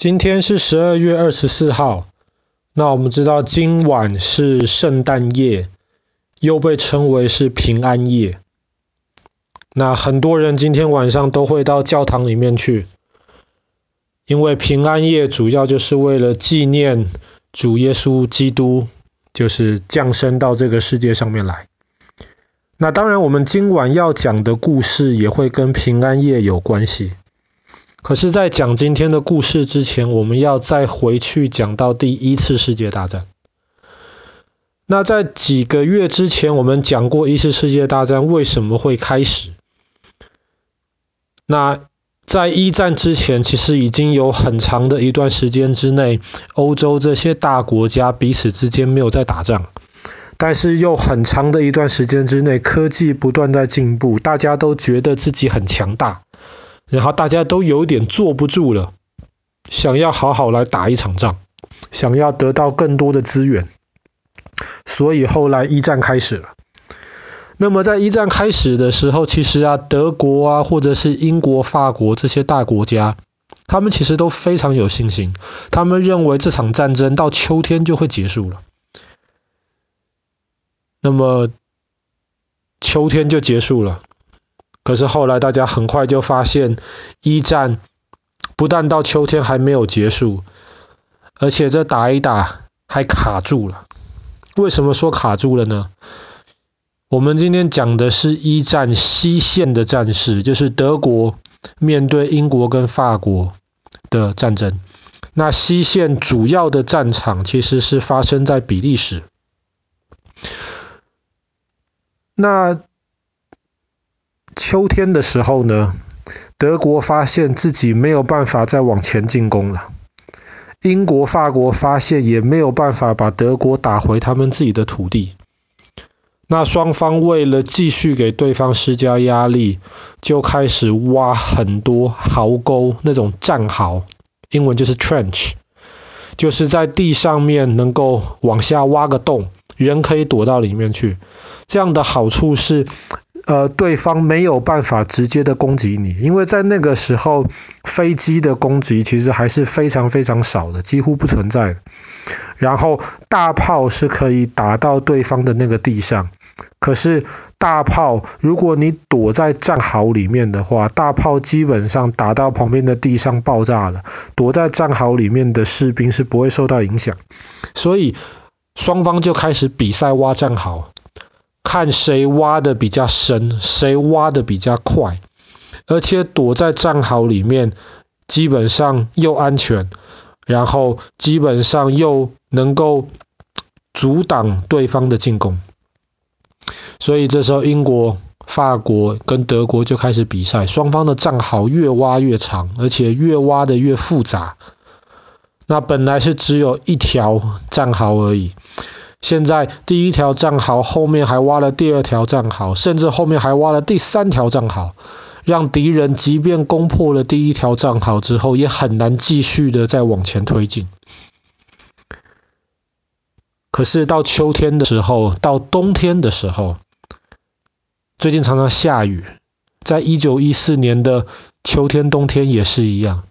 今天是十二月二十四号。那我们知道今晚是圣诞夜，又被称为是平安夜。那很多人今天晚上都会到教堂里面去，因为平安夜主要就是为了纪念主耶稣基督，就是降生到这个世界上面来。那当然，我们今晚要讲的故事也会跟平安夜有关系。可是，在讲今天的故事之前，我们要再回去讲到第一次世界大战。那在几个月之前，我们讲过一次世界大战为什么会开始。那在一战之前，其实已经有很长的一段时间之内，欧洲这些大国家彼此之间没有在打仗，但是又很长的一段时间之内，科技不断在进步，大家都觉得自己很强大。然后大家都有点坐不住了，想要好好来打一场仗，想要得到更多的资源，所以后来一战开始了。那么在一战开始的时候，其实啊，德国啊，或者是英国、法国这些大国家，他们其实都非常有信心，他们认为这场战争到秋天就会结束了。那么秋天就结束了。可是后来大家很快就发现，一战不但到秋天还没有结束，而且这打一打还卡住了。为什么说卡住了呢？我们今天讲的是一战西线的战事，就是德国面对英国跟法国的战争。那西线主要的战场其实是发生在比利时。那秋天的时候呢，德国发现自己没有办法再往前进攻了。英国、法国发现也没有办法把德国打回他们自己的土地。那双方为了继续给对方施加压力，就开始挖很多壕沟，那种战壕，英文就是 trench，就是在地上面能够往下挖个洞，人可以躲到里面去。这样的好处是。呃，对方没有办法直接的攻击你，因为在那个时候，飞机的攻击其实还是非常非常少的，几乎不存在。然后大炮是可以打到对方的那个地上，可是大炮如果你躲在战壕里面的话，大炮基本上打到旁边的地上爆炸了，躲在战壕里面的士兵是不会受到影响，所以双方就开始比赛挖战壕。看谁挖的比较深，谁挖的比较快，而且躲在战壕里面，基本上又安全，然后基本上又能够阻挡对方的进攻。所以这时候，英国、法国跟德国就开始比赛，双方的战壕越挖越长，而且越挖的越复杂。那本来是只有一条战壕而已。现在第一条战壕后面还挖了第二条战壕，甚至后面还挖了第三条战壕，让敌人即便攻破了第一条战壕之后，也很难继续的再往前推进。可是到秋天的时候，到冬天的时候，最近常常下雨，在一九一四年的秋天、冬天也是一样。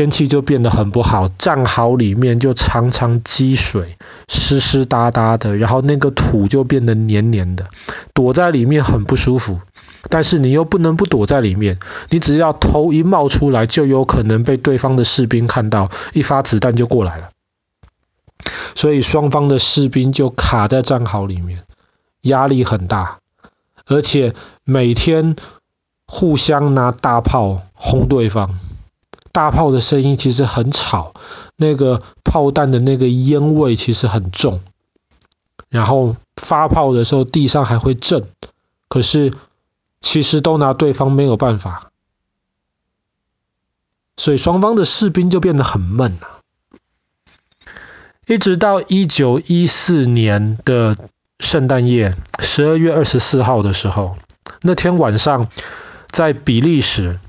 天气就变得很不好，战壕里面就常常积水，湿湿哒哒的，然后那个土就变得黏黏的，躲在里面很不舒服。但是你又不能不躲在里面，你只要头一冒出来，就有可能被对方的士兵看到，一发子弹就过来了。所以双方的士兵就卡在战壕里面，压力很大，而且每天互相拿大炮轰对方。大炮的声音其实很吵，那个炮弹的那个烟味其实很重，然后发炮的时候地上还会震，可是其实都拿对方没有办法，所以双方的士兵就变得很闷了。一直到一九一四年的圣诞夜，十二月二十四号的时候，那天晚上在比利时。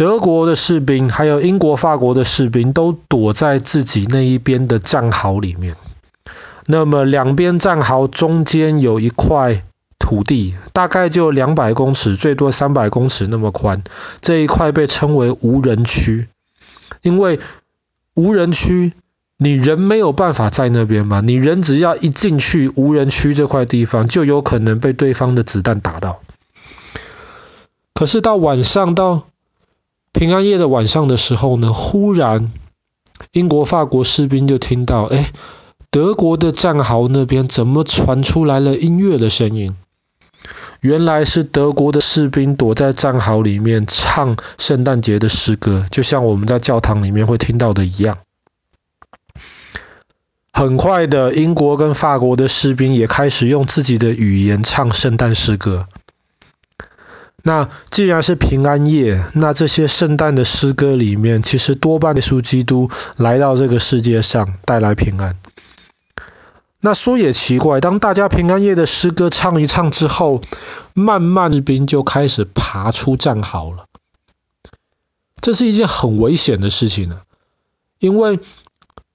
德国的士兵还有英国、法国的士兵都躲在自己那一边的战壕里面。那么两边战壕中间有一块土地，大概就两百公尺，最多三百公尺那么宽。这一块被称为无人区。因为无人区，你人没有办法在那边嘛，你人只要一进去无人区这块地方，就有可能被对方的子弹打到。可是到晚上，到平安夜的晚上的时候呢，忽然英国、法国士兵就听到，哎，德国的战壕那边怎么传出来了音乐的声音？原来是德国的士兵躲在战壕里面唱圣诞节的诗歌，就像我们在教堂里面会听到的一样。很快的，英国跟法国的士兵也开始用自己的语言唱圣诞诗歌。那既然是平安夜，那这些圣诞的诗歌里面，其实多半耶稣基督来到这个世界上带来平安。那说也奇怪，当大家平安夜的诗歌唱一唱之后，慢慢士兵就开始爬出战壕了。这是一件很危险的事情呢，因为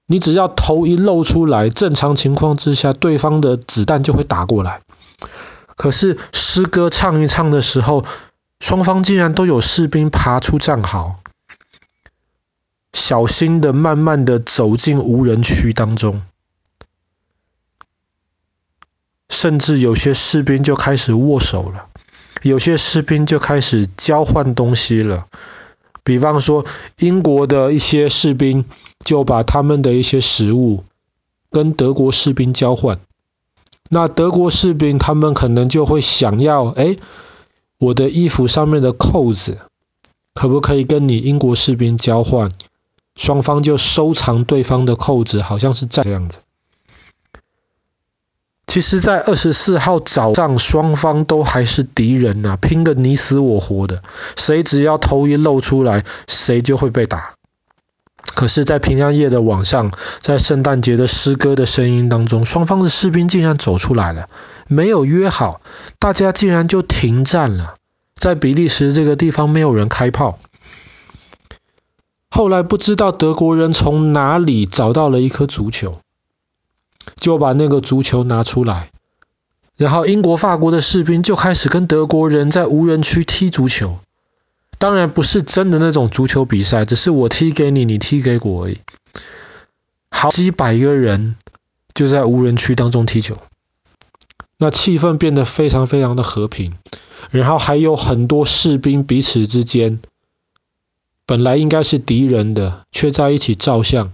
你只要头一露出来，正常情况之下，对方的子弹就会打过来。可是诗歌唱一唱的时候，双方竟然都有士兵爬出战壕，小心的、慢慢的走进无人区当中。甚至有些士兵就开始握手了，有些士兵就开始交换东西了。比方说，英国的一些士兵就把他们的一些食物跟德国士兵交换。那德国士兵他们可能就会想要，哎，我的衣服上面的扣子可不可以跟你英国士兵交换？双方就收藏对方的扣子，好像是这样子。其实，在二十四号早上，双方都还是敌人呐、拼个你死我活的，谁只要头一露出来，谁就会被打。可是，在平安夜的晚上，在圣诞节的诗歌的声音当中，双方的士兵竟然走出来了，没有约好，大家竟然就停战了。在比利时这个地方，没有人开炮。后来不知道德国人从哪里找到了一颗足球。就把那个足球拿出来，然后英国、法国的士兵就开始跟德国人在无人区踢足球。当然不是真的那种足球比赛，只是我踢给你，你踢给我而已。好几百个人就在无人区当中踢球，那气氛变得非常非常的和平。然后还有很多士兵彼此之间本来应该是敌人的，却在一起照相。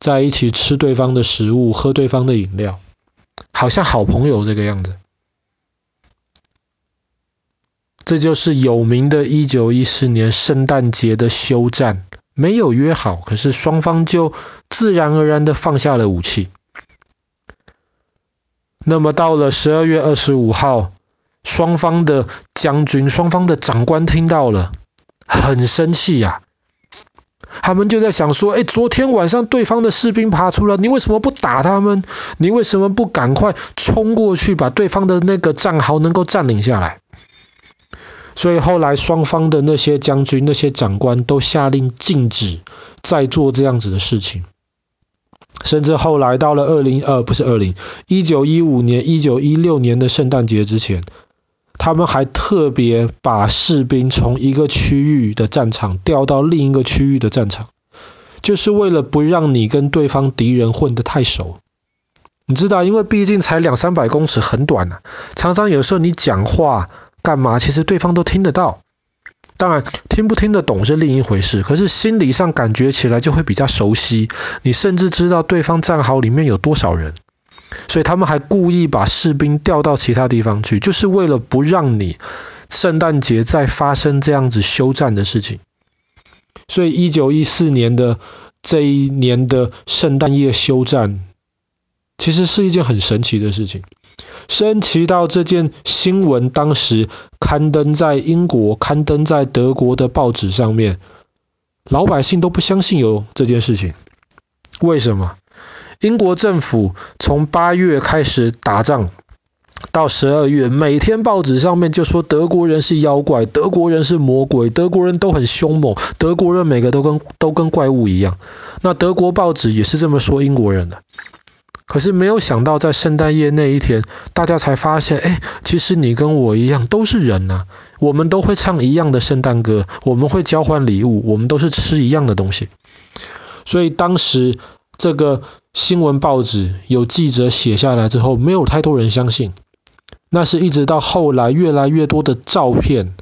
在一起吃对方的食物，喝对方的饮料，好像好朋友这个样子。这就是有名的1914年圣诞节的休战，没有约好，可是双方就自然而然的放下了武器。那么到了12月25号，双方的将军、双方的长官听到了，很生气呀。他们就在想说，哎，昨天晚上对方的士兵爬出来，你为什么不打他们？你为什么不赶快冲过去，把对方的那个战壕能够占领下来？所以后来双方的那些将军、那些长官都下令禁止再做这样子的事情。甚至后来到了二零二，不是二零一九一五年、一九一六年的圣诞节之前。他们还特别把士兵从一个区域的战场调到另一个区域的战场，就是为了不让你跟对方敌人混得太熟。你知道，因为毕竟才两三百公尺，很短啊。常常有时候你讲话干嘛，其实对方都听得到。当然，听不听得懂是另一回事，可是心理上感觉起来就会比较熟悉。你甚至知道对方战壕里面有多少人。所以他们还故意把士兵调到其他地方去，就是为了不让你圣诞节再发生这样子休战的事情。所以一九一四年的这一年的圣诞夜休战，其实是一件很神奇的事情。神奇到这件新闻当时刊登在英国、刊登在德国的报纸上面，老百姓都不相信有这件事情。为什么？英国政府从八月开始打仗，到十二月，每天报纸上面就说德国人是妖怪，德国人是魔鬼，德国人都很凶猛，德国人每个都跟都跟怪物一样。那德国报纸也是这么说英国人的。可是没有想到，在圣诞夜那一天，大家才发现，哎，其实你跟我一样都是人呐，我们都会唱一样的圣诞歌，我们会交换礼物，我们都是吃一样的东西。所以当时这个新闻报纸有记者写下来之后，没有太多人相信。那是一直到后来，越来越多的照片。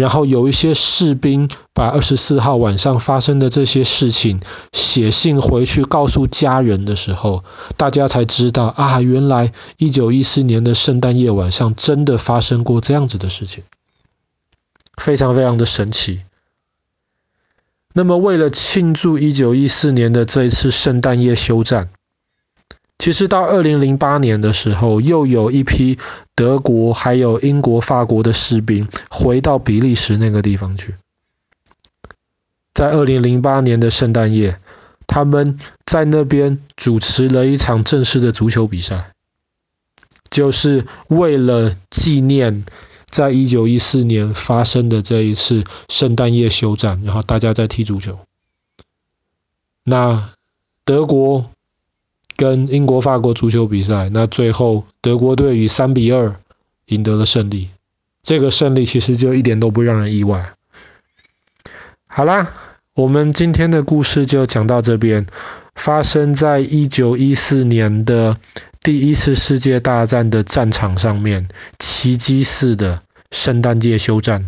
然后有一些士兵把二十四号晚上发生的这些事情写信回去告诉家人的时候，大家才知道啊，原来一九一四年的圣诞夜晚上真的发生过这样子的事情，非常非常的神奇。那么为了庆祝一九一四年的这一次圣诞夜休战。其实到二零零八年的时候，又有一批德国还有英国、法国的士兵回到比利时那个地方去。在二零零八年的圣诞夜，他们在那边主持了一场正式的足球比赛，就是为了纪念在一九一四年发生的这一次圣诞夜休战，然后大家在踢足球。那德国。跟英国、法国足球比赛，那最后德国队以三比二赢得了胜利。这个胜利其实就一点都不让人意外。好啦，我们今天的故事就讲到这边。发生在一九一四年的第一次世界大战的战场上面，奇迹似的圣诞节休战。